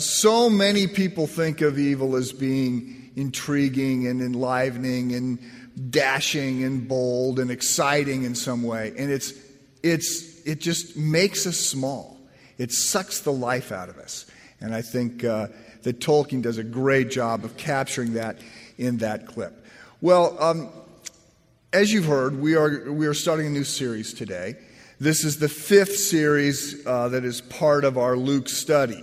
so many people think of evil as being intriguing and enlivening and dashing and bold and exciting in some way. And it's, it's, it just makes us small. It sucks the life out of us. And I think uh, that Tolkien does a great job of capturing that in that clip. Well, um, as you've heard, we are, we are starting a new series today. This is the fifth series uh, that is part of our Luke study.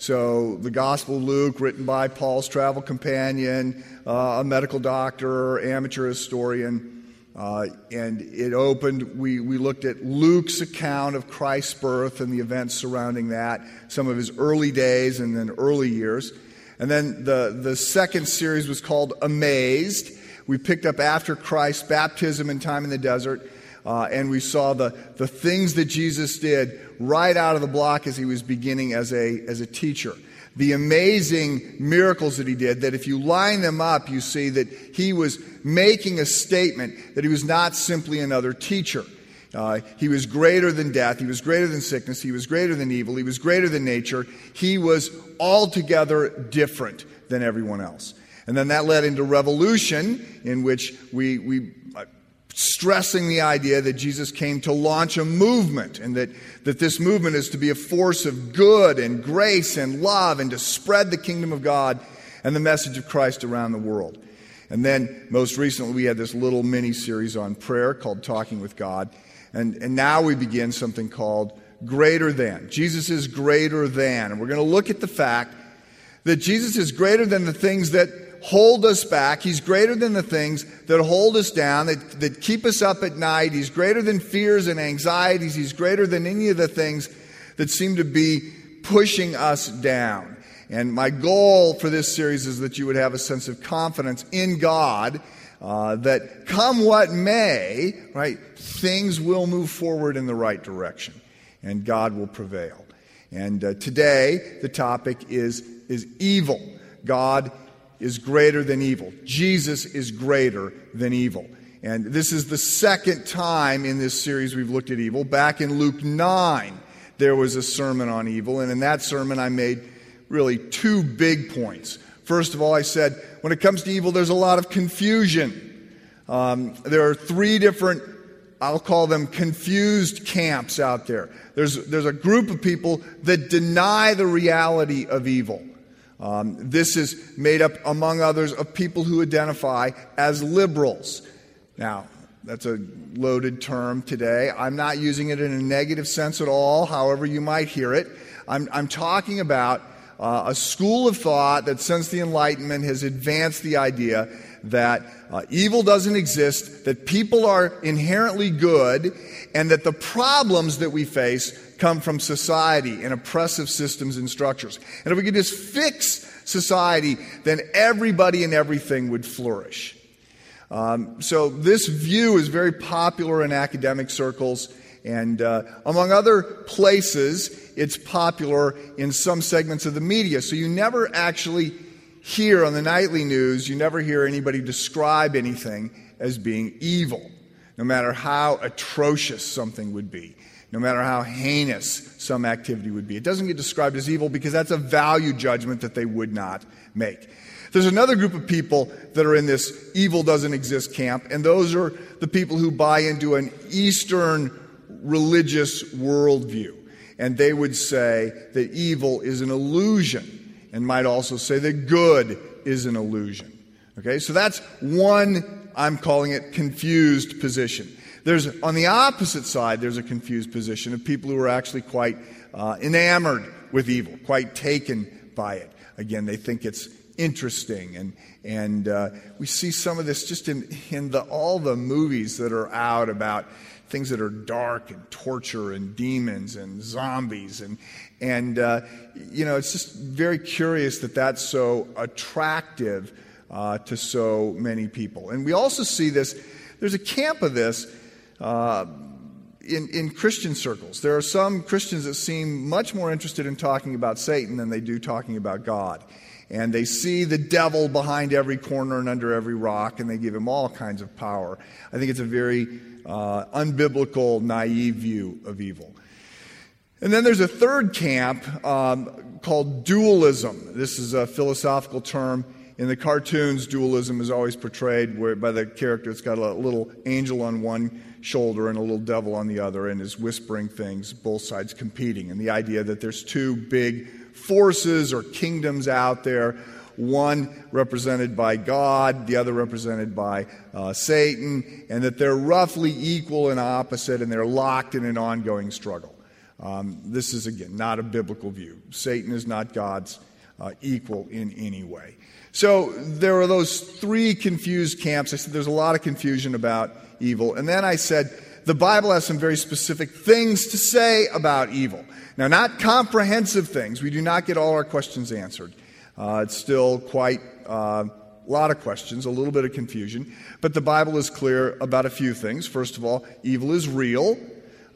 So, the Gospel of Luke, written by Paul's travel companion, uh, a medical doctor, amateur historian. Uh, and it opened, we, we looked at Luke's account of Christ's birth and the events surrounding that, some of his early days and then early years. And then the, the second series was called Amazed. We picked up after Christ's baptism and time in the desert. Uh, and we saw the, the things that Jesus did right out of the block as he was beginning as a, as a teacher. The amazing miracles that he did, that if you line them up, you see that he was making a statement that he was not simply another teacher. Uh, he was greater than death. He was greater than sickness. He was greater than evil. He was greater than nature. He was altogether different than everyone else. And then that led into revolution, in which we, we stressing the idea that Jesus came to launch a movement and that, that this movement is to be a force of good and grace and love and to spread the kingdom of God and the message of Christ around the world. And then, most recently, we had this little mini series on prayer called Talking with God. And, and now we begin something called Greater Than. Jesus is greater than. And we're going to look at the fact that Jesus is greater than the things that hold us back. He's greater than the things that hold us down, that, that keep us up at night. He's greater than fears and anxieties. He's greater than any of the things that seem to be pushing us down. And my goal for this series is that you would have a sense of confidence in God uh, that come what may, right, things will move forward in the right direction and God will prevail. And uh, today, the topic is, is evil. God is greater than evil. Jesus is greater than evil. And this is the second time in this series we've looked at evil. Back in Luke 9, there was a sermon on evil. And in that sermon, I made really two big points. First of all, I said, when it comes to evil, there's a lot of confusion. Um, there are three different, I'll call them confused camps out there. There's, there's a group of people that deny the reality of evil. Um, this is made up, among others, of people who identify as liberals. Now, that's a loaded term today. I'm not using it in a negative sense at all, however, you might hear it. I'm, I'm talking about uh, a school of thought that since the Enlightenment has advanced the idea that uh, evil doesn't exist, that people are inherently good, and that the problems that we face come from society and oppressive systems and structures. And if we could just fix society, then everybody and everything would flourish. Um, so this view is very popular in academic circles. And uh, among other places, it's popular in some segments of the media. So you never actually hear on the nightly news, you never hear anybody describe anything as being evil, no matter how atrocious something would be no matter how heinous some activity would be. It doesn't get described as evil because that's a value judgment that they would not make. There's another group of people that are in this evil doesn't exist camp, and those are the people who buy into an Eastern religious worldview. And they would say that evil is an illusion, and might also say that good is an illusion. Okay, so that's one, I'm calling it confused position. There's, on the opposite side, there's a confused position of people who are actually quite uh, enamored with evil, quite taken by it. Again, they think it's interesting. And, and uh, we see some of this just in, in the, all the movies that are out about things that are dark and torture and demons and zombies. And, and uh, you know, it's just very curious that that's so attractive uh, to so many people. And we also see this, there's a camp of this uh, in, in Christian circles. There are some Christians that seem much more interested in talking about Satan than they do talking about God. And they see the devil behind every corner and under every rock, and they give him all kinds of power. I think it's a very uh, unbiblical, naive view of evil. And then there's a third camp um, called dualism. This is a philosophical term. In the cartoons, dualism is always portrayed where, by the character. It's got a little angel on one shoulder and a little devil on the other, and is whispering things, both sides competing. And the idea that there's two big forces or kingdoms out there one represented by God, the other represented by uh, Satan, and that they're roughly equal and opposite, and they're locked in an ongoing struggle. Um, this is, again, not a biblical view. Satan is not God's uh, equal in any way. So there are those three confused camps. I said there's a lot of confusion about evil. And then I said the Bible has some very specific things to say about evil. Now, not comprehensive things. We do not get all our questions answered. Uh, it's still quite uh, a lot of questions, a little bit of confusion. But the Bible is clear about a few things. First of all, evil is real.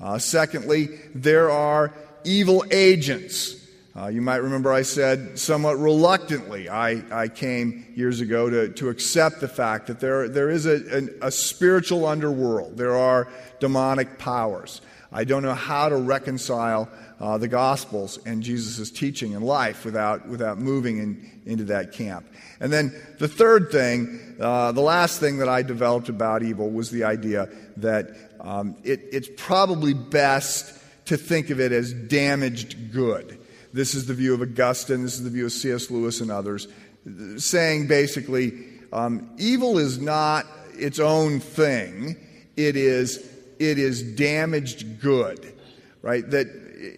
Uh, secondly, there are evil agents. Uh, you might remember I said somewhat reluctantly, I, I came years ago to, to accept the fact that there, there is a, a, a spiritual underworld. There are demonic powers. I don't know how to reconcile uh, the Gospels and Jesus' teaching and life without, without moving in, into that camp. And then the third thing, uh, the last thing that I developed about evil was the idea that um, it, it's probably best to think of it as damaged good. This is the view of Augustine, this is the view of C.S. Lewis and others, saying basically um, evil is not its own thing, it is, it is damaged good. Right? That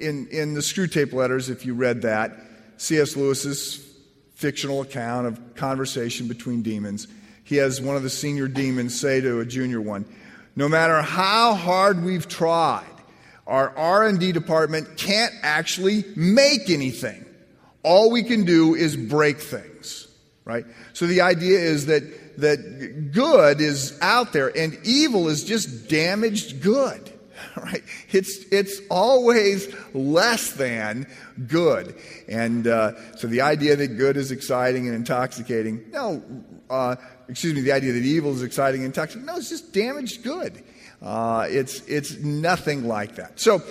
in, in the Screwtape letters, if you read that, C.S. Lewis's fictional account of conversation between demons, he has one of the senior demons say to a junior one, no matter how hard we've tried, our R&D department can't actually make anything. All we can do is break things, right? So the idea is that that good is out there and evil is just damaged good. Right? It's, it's always less than good. And uh, so the idea that good is exciting and intoxicating, no, uh, excuse me, the idea that evil is exciting and intoxicating. No, it's just damaged good. Uh, it's, it's nothing like that. So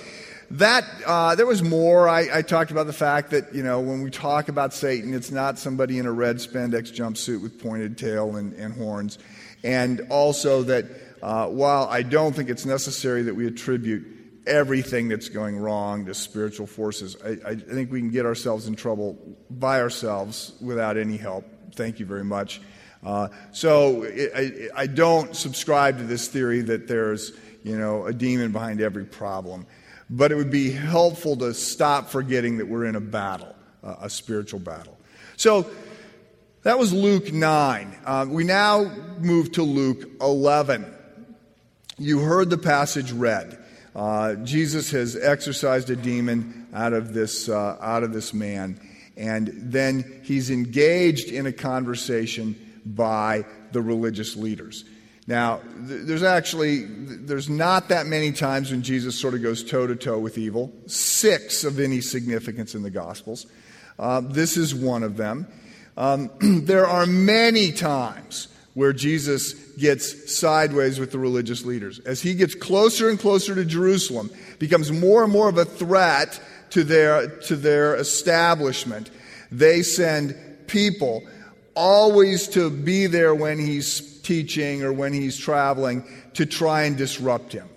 that uh, there was more. I, I, talked about the fact that you know when we talk about Satan, it's not somebody in a red spandex jumpsuit with pointed tail and, and horns, and also that uh, while I don't think it's necessary that we attribute everything that's going wrong to spiritual forces, I, I think we can get ourselves in trouble by ourselves without any help. Thank you very much. Uh, so I, I, don't subscribe to this theory that there's you know a demon behind every problem, but it would be helpful to stop forgetting that we're in a battle, uh, a spiritual battle. So that was Luke 9. Uh, we now move to Luke 11. You heard the passage read. Uh, Jesus has exorcised a demon out of this uh, out of this man, and then he's engaged in a conversation by the religious leaders. Now, there's actually there's not that many times when Jesus sort of goes toe to toe with evil. Six of any significance in the Gospels. Uh, this is one of them. Um, there are many times where Jesus gets sideways with the religious leaders. As he gets closer and closer to Jerusalem, becomes more and more of a threat to their, to their establishment. They send people always to be there when he's teaching or when he's traveling to try and disrupt him.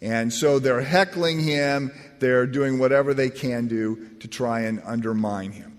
And so they're heckling him, they're doing whatever they can do to try and undermine him.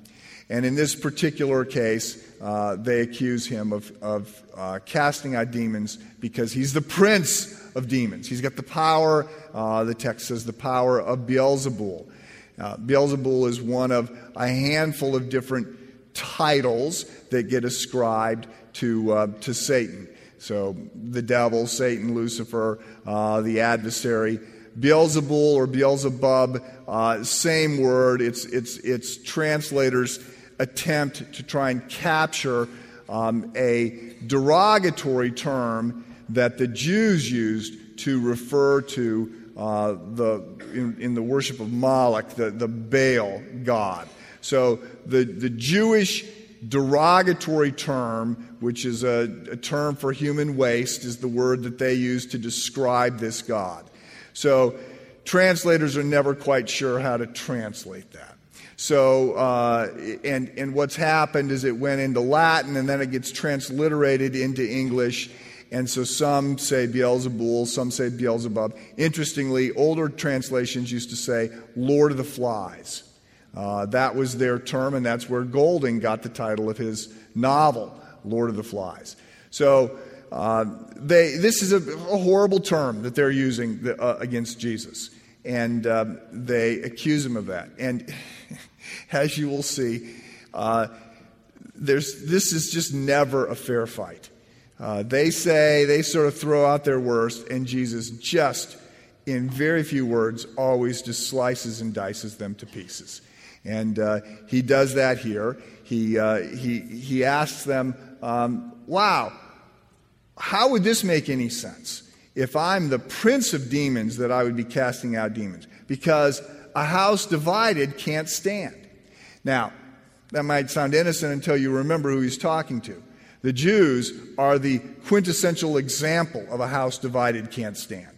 And in this particular case, uh, they accuse him of, of uh, casting out demons because he's the prince of demons. He's got the power, uh, the text says, the power of Beelzebul. Uh, Beelzebul is one of a handful of different titles that get ascribed to, uh, to Satan. So the devil, Satan, Lucifer, uh, the adversary. Beelzebul or Beelzebub, uh, same word. It's, it's, it's translators' attempt to try and capture um, a derogatory term that the Jews used to refer to uh, the, in, in, the worship of Moloch, the, the Baal god. So the, the Jewish derogatory term, which is a, a, term for human waste, is the word that they use to describe this God. So translators are never quite sure how to translate that. So, uh, and, and what's happened is it went into Latin and then it gets transliterated into English. And so some say Beelzebul, some say Beelzebub. Interestingly, older translations used to say Lord of the Flies. Uh, that was their term, and that's where Golding got the title of his novel, Lord of the Flies. So uh, they, this is a, a, horrible term that they're using the, uh, against Jesus, and um, they accuse him of that. And as you will see, uh, this is just never a fair fight. Uh, they say, they sort of throw out their worst, and Jesus just, in very few words, always just slices and dices them to pieces. And uh, he does that here. He, uh, he, he asks them, um, Wow, how would this make any sense? If I'm the prince of demons, that I would be casting out demons. Because a house divided can't stand. Now, that might sound innocent until you remember who he's talking to. The Jews are the quintessential example of a house divided can't stand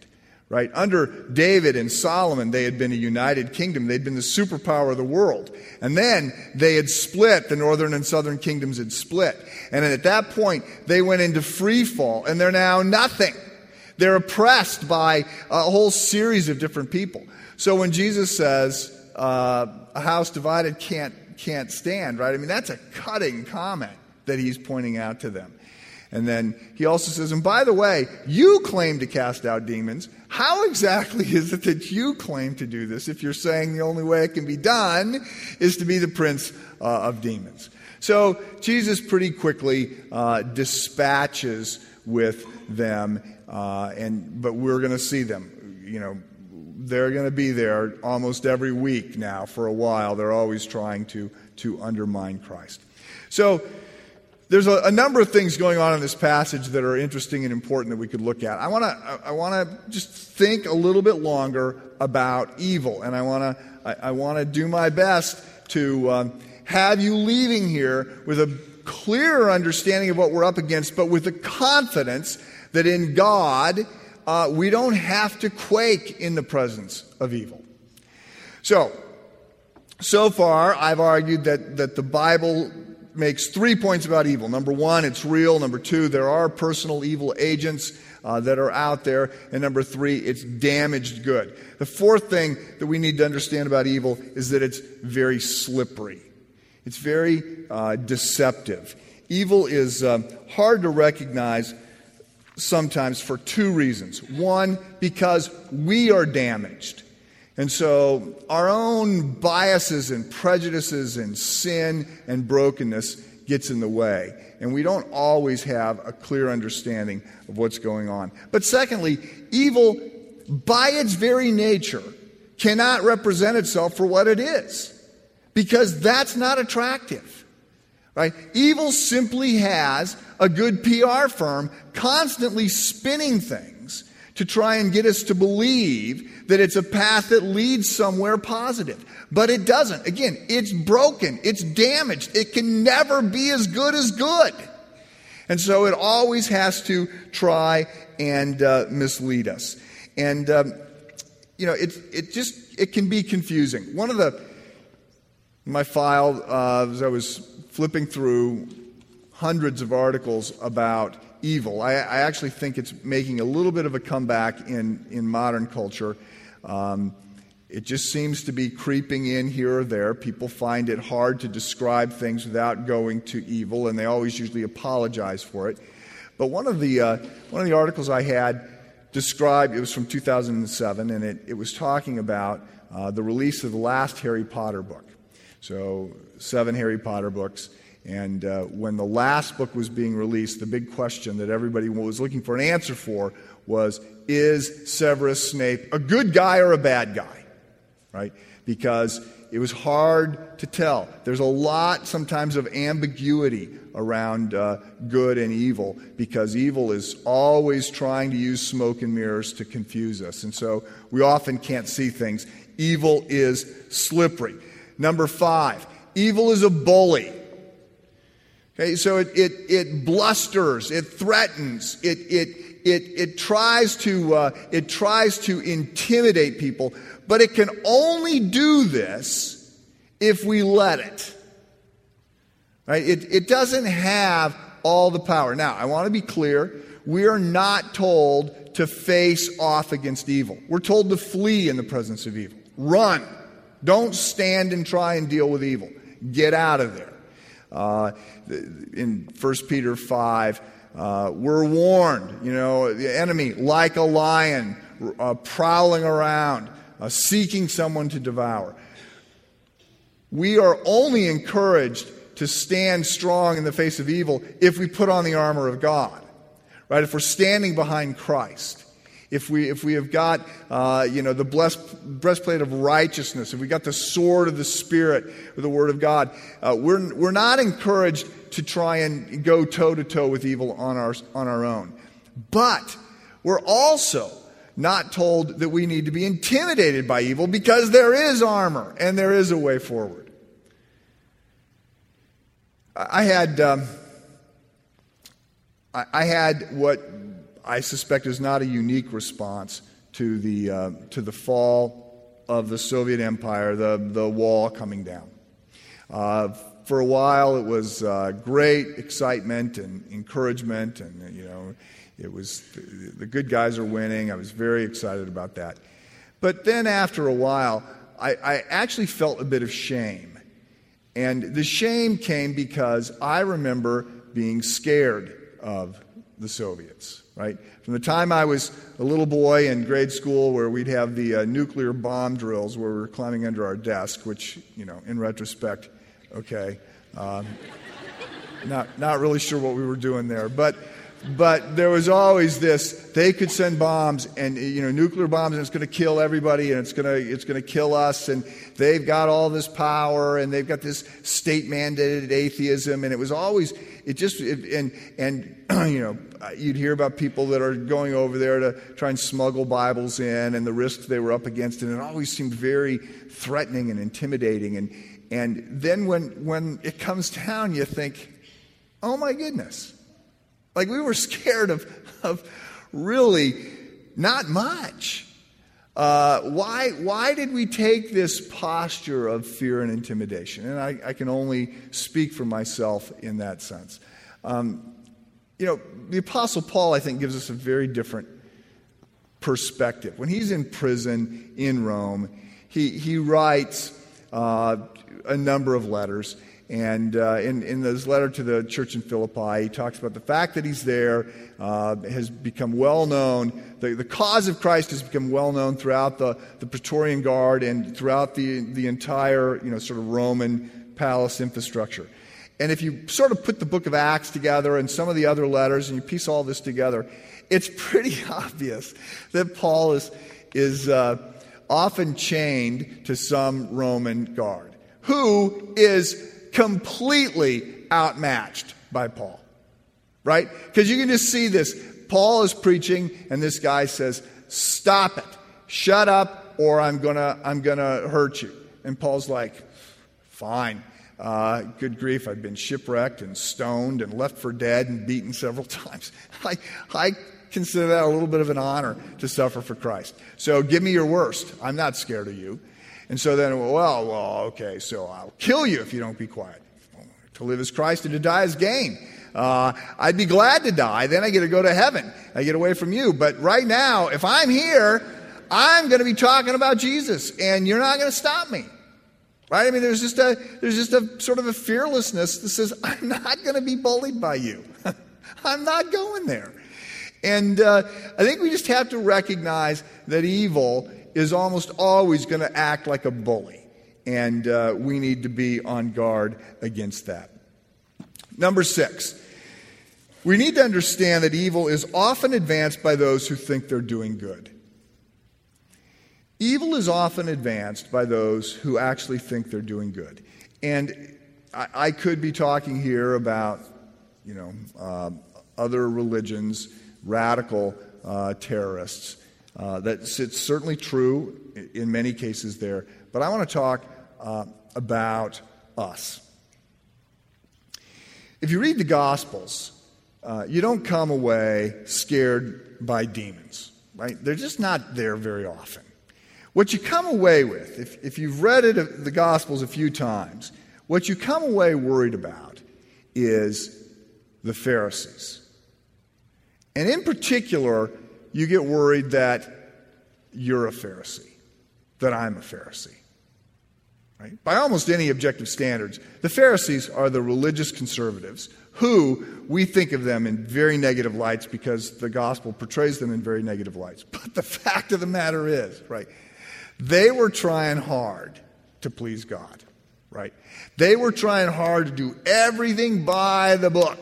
right? Under David and Solomon, they had been a united kingdom. They'd been the superpower of the world. And then they had split. The northern and southern kingdoms had split. And at that point, they went into free fall, and they're now nothing. They're oppressed by a whole series of different people. So when Jesus says, uh, a house divided can't, can't stand, right? I mean, that's a cutting comment that he's pointing out to them. And then he also says, and by the way, you claim to cast out demons. How exactly is it that you claim to do this if you're saying the only way it can be done is to be the prince uh, of demons? So Jesus pretty quickly uh, dispatches with them, uh, and but we're going to see them. You know, they're going to be there almost every week now for a while. They're always trying to to undermine Christ. So there's a, a, number of things going on in this passage that are interesting and important that we could look at. I want to I, want to just think a little bit longer about evil, and I want to I, I want to do my best to um, have you leaving here with a clearer understanding of what we're up against, but with the confidence that in God uh, we don't have to quake in the presence of evil. So. So far, I've argued that, that the Bible makes three points about evil. Number one, it's real. Number two, there are personal evil agents uh, that are out there. And number three, it's damaged good. The fourth thing that we need to understand about evil is that it's very slippery, it's very uh, deceptive. Evil is um, hard to recognize sometimes for two reasons. One, because we are damaged. And so our own biases and prejudices and sin and brokenness gets in the way. And we don't always have a clear understanding of what's going on. But secondly, evil, by its very nature, cannot represent itself for what it is. Because that's not attractive. Right? Evil simply has a good PR firm constantly spinning things to try and get us to believe that it's a path that leads somewhere positive. But it doesn't. Again, it's broken, it's damaged, it can never be as good as good. And so it always has to try and uh, mislead us. And, um, you know, it, it just, it can be confusing. One of the, my file, uh, as I was flipping through hundreds of articles about evil. I, I, actually think it's making a little bit of a comeback in, in modern culture. Um, it just seems to be creeping in here or there. People find it hard to describe things without going to evil, and they always usually apologize for it. But one of the, uh, one of the articles I had described, it was from 2007, and it, it was talking about uh, the release of the last Harry Potter book. So, seven Harry Potter books. And uh, when the last book was being released, the big question that everybody was looking for an answer for was Is Severus Snape a good guy or a bad guy? Right? Because it was hard to tell. There's a lot sometimes of ambiguity around uh, good and evil because evil is always trying to use smoke and mirrors to confuse us. And so we often can't see things. Evil is slippery. Number five, evil is a bully. Okay, so it, it, it blusters, it threatens, it, it, it, it, tries to, uh, it tries to intimidate people, but it can only do this if we let it. Right? It, it doesn't have all the power. Now, I want to be clear. We are not told to face off against evil. We're told to flee in the presence of evil. Run. Don't stand and try and deal with evil. Get out of there. Uh, in 1 Peter 5, uh, we're warned, you know, the enemy, like a lion, uh, prowling around, uh, seeking someone to devour. We are only encouraged to stand strong in the face of evil if we put on the armor of God, right? If we're standing behind Christ. If we, if we have got, uh, you know, the blessed, breastplate of righteousness, if we got the sword of the Spirit or the Word of God, uh, we're, we're not encouraged to try and go toe to toe with evil on our, on our own. But we're also not told that we need to be intimidated by evil because there is armor and there is a way forward. I had, um, I had what I suspect is not a unique response to the, uh, to the fall of the Soviet Empire, the, the wall coming down. Uh, for a while, it was uh, great excitement and encouragement, and you know, it was the good guys are winning. I was very excited about that. But then, after a while, I, I actually felt a bit of shame, and the shame came because I remember being scared of the Soviets right? From the time I was a little boy in grade school, where we'd have the uh, nuclear bomb drills where we were climbing under our desk, which, you know, in retrospect, okay, um, not, not really sure what we were doing there. But, but there was always this they could send bombs and you know nuclear bombs and it's going to kill everybody and it's going to it's going to kill us and they've got all this power and they've got this state mandated atheism and it was always it just it, and and you know you'd hear about people that are going over there to try and smuggle Bibles in and the risks they were up against, and it always seemed very threatening and intimidating. And and then when when it comes down, you think, oh my goodness, like we were scared of of really not much. Uh, why, why did we take this posture of fear and intimidation? And I, I can only speak for myself in that sense. Um, you know, the Apostle Paul, I think, gives us a very different perspective. When he's in prison in Rome, he, he writes uh, a number of letters. And uh, in, in this letter to the church in Philippi, he talks about the fact that he's there uh, has become well known. The, the cause of Christ has become well known throughout the, the Praetorian Guard and throughout the, the entire, you know, sort of Roman palace infrastructure. And if you sort of put the book of Acts together and some of the other letters and you piece all this together, it's pretty obvious that Paul is, is uh, often chained to some Roman guard who is completely outmatched by Paul. Right? Because you can just see this. Paul is preaching, and this guy says, Stop it. Shut up, or I'm going to I'm to hurt you. And Paul's like, Fine. Uh, good grief, I've been shipwrecked and stoned and left for dead and beaten several times. I, I consider that a little bit of an honor to suffer for Christ. So give me your worst. I'm not scared of you. And so then, well, well, okay, so I'll kill you if you don't be quiet. To live as Christ and to die as gain. Uh, I'd be glad to die. Then I get to go to heaven. I get away from you. But right now, if I'm here, I'm going to be talking about Jesus, and you're not going to stop me. Right? I mean, there's just a there's just a sort of a fearlessness that says, I'm not going to be bullied by you. I'm not going there. And uh, I think we just have to recognize that evil is almost always going to act like a bully. And uh, we need to be on guard against that. Number six, we need to understand that evil is often advanced by those who think they're doing good. Evil is often advanced by those who actually think they're doing good. And I, I could be talking here about, you know, uh, other religions, radical uh, terrorists. Uh, that's it's certainly true in many cases there. But I want to talk uh, about us. If you read the Gospels, uh, you don't come away scared by demons, right? They're just not there very often. What you come away with, if, if you've read it, uh, the Gospels a few times, what you come away worried about is the Pharisees. And in particular, you get worried that you're a Pharisee, that I'm a Pharisee. Right? By almost any objective standards, the Pharisees are the religious conservatives who we think of them in very negative lights because the gospel portrays them in very negative lights. But the fact of the matter is, right, they were trying hard to please God, right? They were trying hard to do everything by the book,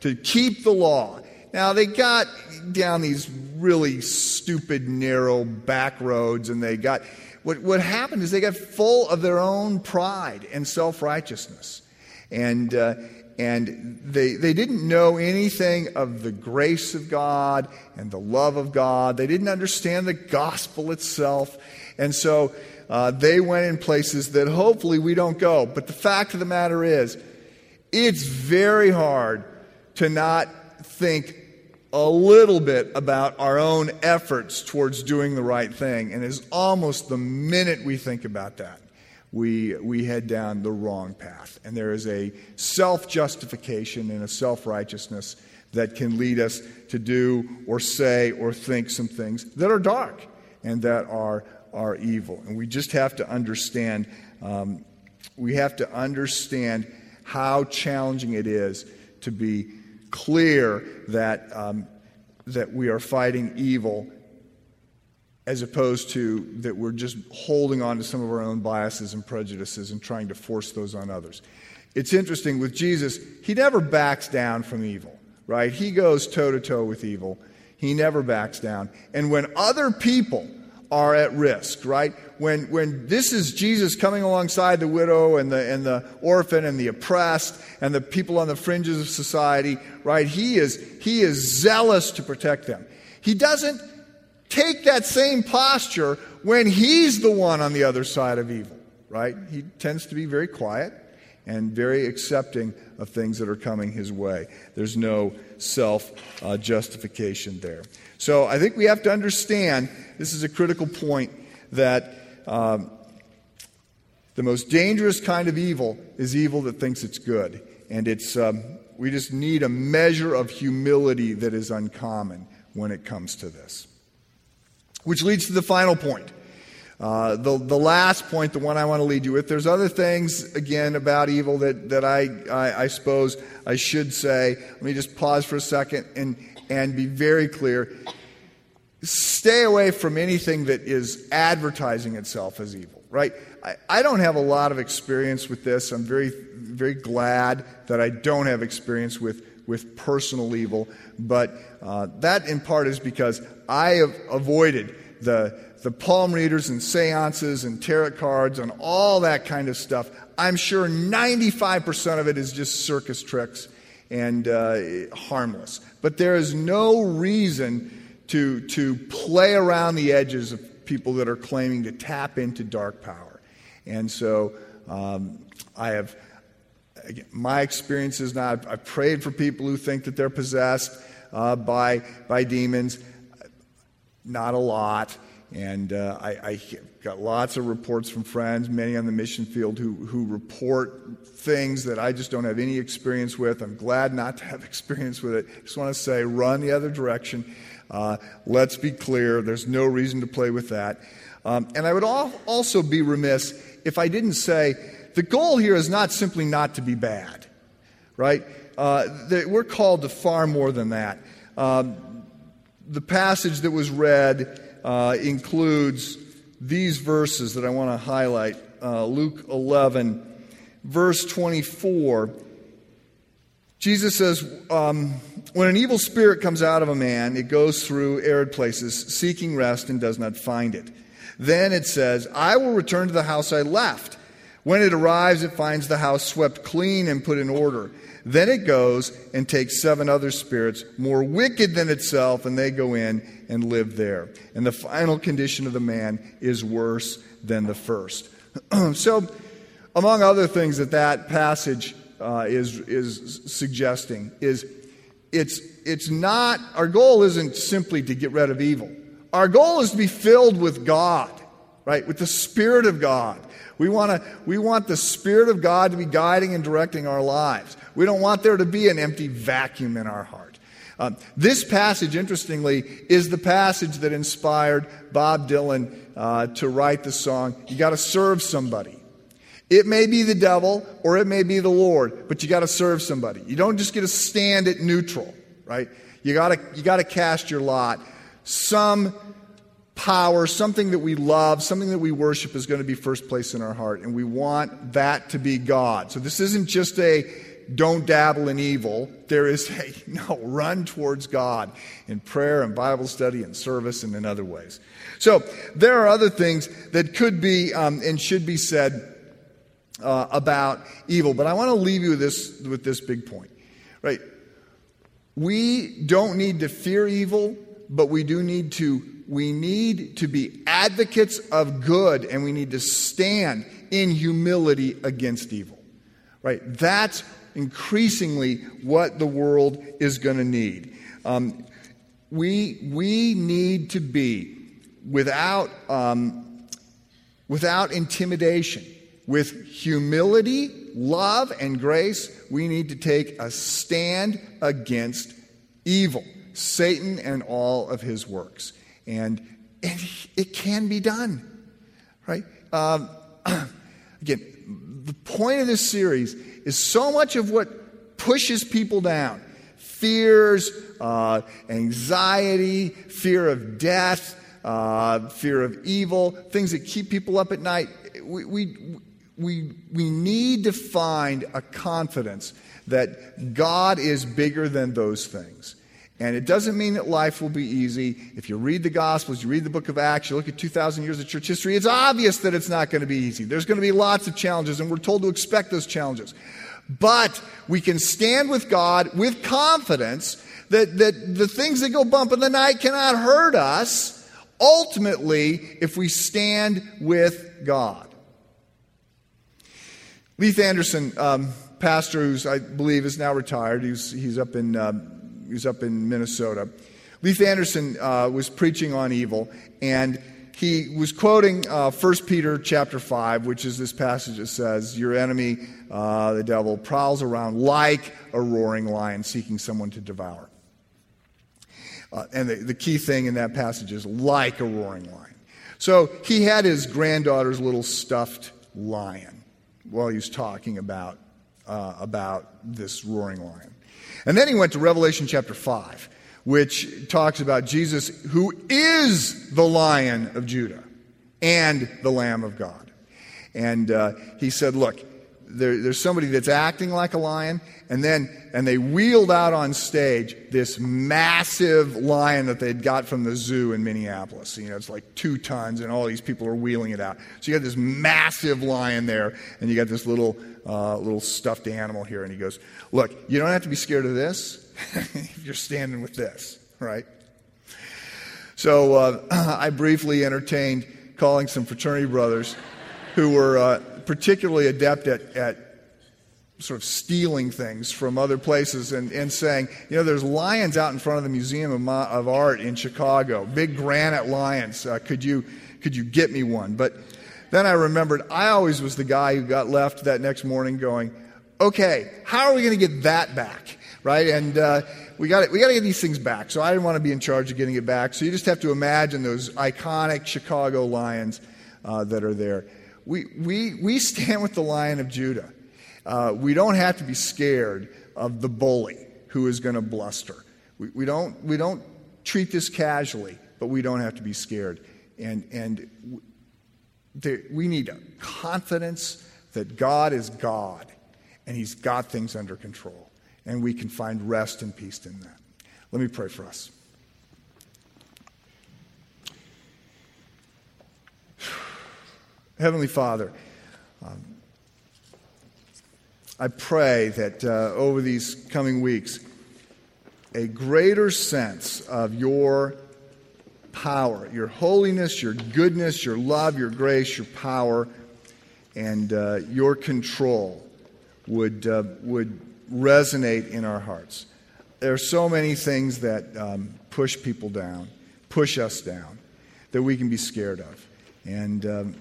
to keep the law. Now, they got down these really stupid, narrow back roads, and they got what, what happened is they got full of their own pride and self righteousness. And, uh, and they, they didn't know anything of the grace of God and the love of God. They didn't understand the gospel itself. And so uh, they went in places that hopefully we don't go. But the fact of the matter is, it's very hard to not think a little bit about our own efforts towards doing the right thing. And it's almost the minute we think about that, we, we head down the wrong path. And there is a self justification and a self righteousness that can lead us to do or say or think some things that are dark and that are, are evil. And we just have to understand, um, we have to understand how challenging it is to be clear that, um, that we are fighting evil as opposed to that we're just holding on to some of our own biases and prejudices and trying to force those on others. It's interesting with Jesus, he never backs down from evil, right? He goes toe to toe with evil. He never backs down. And when other people are at risk, right? When, when this is Jesus coming alongside the widow and the, and the orphan and the oppressed and the people on the fringes of society, right? He is, he is zealous to protect them. He doesn't take that same posture when he's the one on the other side of evil, right? He tends to be very quiet and very accepting of things that are coming his way. There's no self uh, justification there. So I think we have to understand this is a critical point that um, the most dangerous kind of evil is evil that thinks it's good. And it's, um, we just need a measure of humility that is uncommon when it comes to this. Which leads to the final point. Uh, the, the last point, the one I want to lead you with, there's other things, again, about evil that, that I, I, I suppose I should say. Let me just pause for a second and, and be very clear. Stay away from anything that is advertising itself as evil, right? I, I don't have a lot of experience with this. I'm very, very glad that I don't have experience with, with personal evil, but uh, that in part is because I have avoided the, the palm readers and seances and tarot cards and all that kind of stuff. I'm sure 95% of it is just circus tricks and uh, harmless. But there is no reason to, to play around the edges of people that are claiming to tap into dark power. And so um, I have, again, my experience is not, I've, I've, prayed for people who think that they're possessed uh, by, by demons. Not a lot. And uh, I, I, got lots of reports from friends, many on the mission field, who, who report things that I just don't have any experience with. I'm glad not to have experience with it. Just want to say, run the other direction. Uh, let's be clear, there's no reason to play with that. Um, and I would also be remiss if I didn't say the goal here is not simply not to be bad, right? Uh, we're called to far more than that. Um, the passage that was read uh, includes these verses that I want to highlight uh, Luke 11, verse 24. Jesus says, um, When an evil spirit comes out of a man, it goes through arid places, seeking rest, and does not find it. Then it says, I will return to the house I left. When it arrives, it finds the house swept clean and put in order. Then it goes and takes seven other spirits more wicked than itself, and they go in and live there. And the final condition of the man is worse than the first. so, among other things that that passage uh, is, is suggesting is it's, it's not, our goal isn't simply to get rid of evil. Our goal is to be filled with God, right? With the Spirit of God. We, wanna, we want the Spirit of God to be guiding and directing our lives. We don't want there to be an empty vacuum in our heart. Um, this passage, interestingly, is the passage that inspired Bob Dylan uh, to write the song, You Gotta Serve Somebody. It may be the devil or it may be the Lord, but you got to serve somebody. You don't just get to stand at neutral, right? You got to you got to cast your lot. Some power, something that we love, something that we worship is going to be first place in our heart, and we want that to be God. So this isn't just a don't dabble in evil. There is a no, run towards God in prayer and Bible study and service and in other ways. So there are other things that could be um, and should be said uh, about evil. But I want to leave you with this, with this big point, right? We don't need to fear evil, but we do need to we need to be advocates of good and we need to stand in humility against evil. Right? That's increasingly what the world is going to need. Um, we, we need to be without, um, without intimidation with humility, love, and grace, we need to take a stand against evil, Satan and all of his works. And, and it can be done, right? Um, again, the point of this series is so much of what pushes people down fears, uh, anxiety, fear of death, uh, fear of evil, things that keep people up at night. We, we, we, we need to find a confidence that God is bigger than those things. And it doesn't mean that life will be easy. If you read the Gospels, you read the book of Acts, you look at 2,000 years of church history, it's obvious that it's not going to be easy. There's going to be lots of challenges, and we're told to expect those challenges. But we can stand with God with confidence that, that the things that go bump in the night cannot hurt us ultimately if we stand with God. Leith Anderson, um, pastor who's, I believe, is now retired, he's, he's, up, in, uh, he's up in Minnesota. Leith Anderson uh, was preaching on evil, and he was quoting uh, 1 Peter chapter 5, which is this passage that says, Your enemy, uh, the devil, prowls around like a roaring lion seeking someone to devour. Uh, and the, the key thing in that passage is like a roaring lion. So he had his granddaughter's little stuffed lion while he was talking about, uh, about this roaring lion. And then he went to Revelation chapter 5, which talks about Jesus, who is the lion of Judah and the Lamb of God. And uh, he said, Look, there, there's somebody that's acting like a lion, and then and they wheeled out on stage this massive lion that they'd got from the zoo in Minneapolis. You know, it's like two tons, and all these people are wheeling it out. So you got this massive lion there, and you got this little uh, little stuffed animal here, and he goes, "Look, you don't have to be scared of this if you're standing with this, right?" So uh, I briefly entertained calling some fraternity brothers who were uh, particularly adept at, at sort of stealing things from other places and, and saying, you know, there's lions out in front of the Museum of, Mo- of Art in Chicago, big granite lions. Uh, could, you, could you get me one? But then I remembered I always was the guy who got left that next morning going, okay, how are we going to get that back? Right? And uh, we got we to get these things back. So I didn't want to be in charge of getting it back. So you just have to imagine those iconic Chicago lions uh, that are there. We, we, we stand with the Lion of Judah. Uh, we don't have to be scared of the bully who is going to bluster. We, we, don't, we don't treat this casually, but we don't have to be scared. And, and we need confidence that God is God and He's got things under control. And we can find rest and peace in that. Let me pray for us. Heavenly Father, um, I pray that uh, over these coming weeks, a greater sense of your power, your holiness, your goodness, your love, your grace, your power, and uh, your control would, uh, would resonate in our hearts. There are so many things that um, push people down, push us down, that we can be scared of. And um,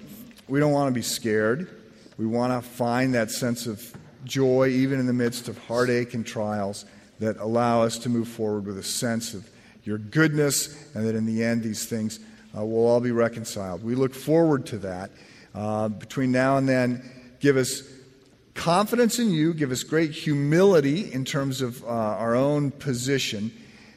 we don't want to be scared. We want to find that sense of joy, even in the midst of heartache and trials, that allow us to move forward with a sense of your goodness, and that in the end, these things uh, will all be reconciled. We look forward to that. Uh, between now and then, give us confidence in you, give us great humility in terms of uh, our own position.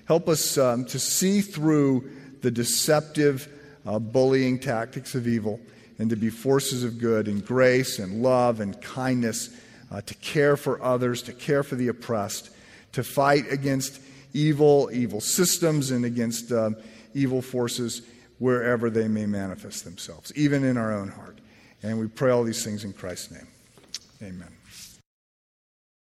Help us um, to see through the deceptive, uh, bullying tactics of evil and to be forces of good in grace and love and kindness, uh, to care for others, to care for the oppressed, to fight against evil, evil systems, and against um, evil forces wherever they may manifest themselves, even in our own heart. And we pray all these things in Christ's name. Amen.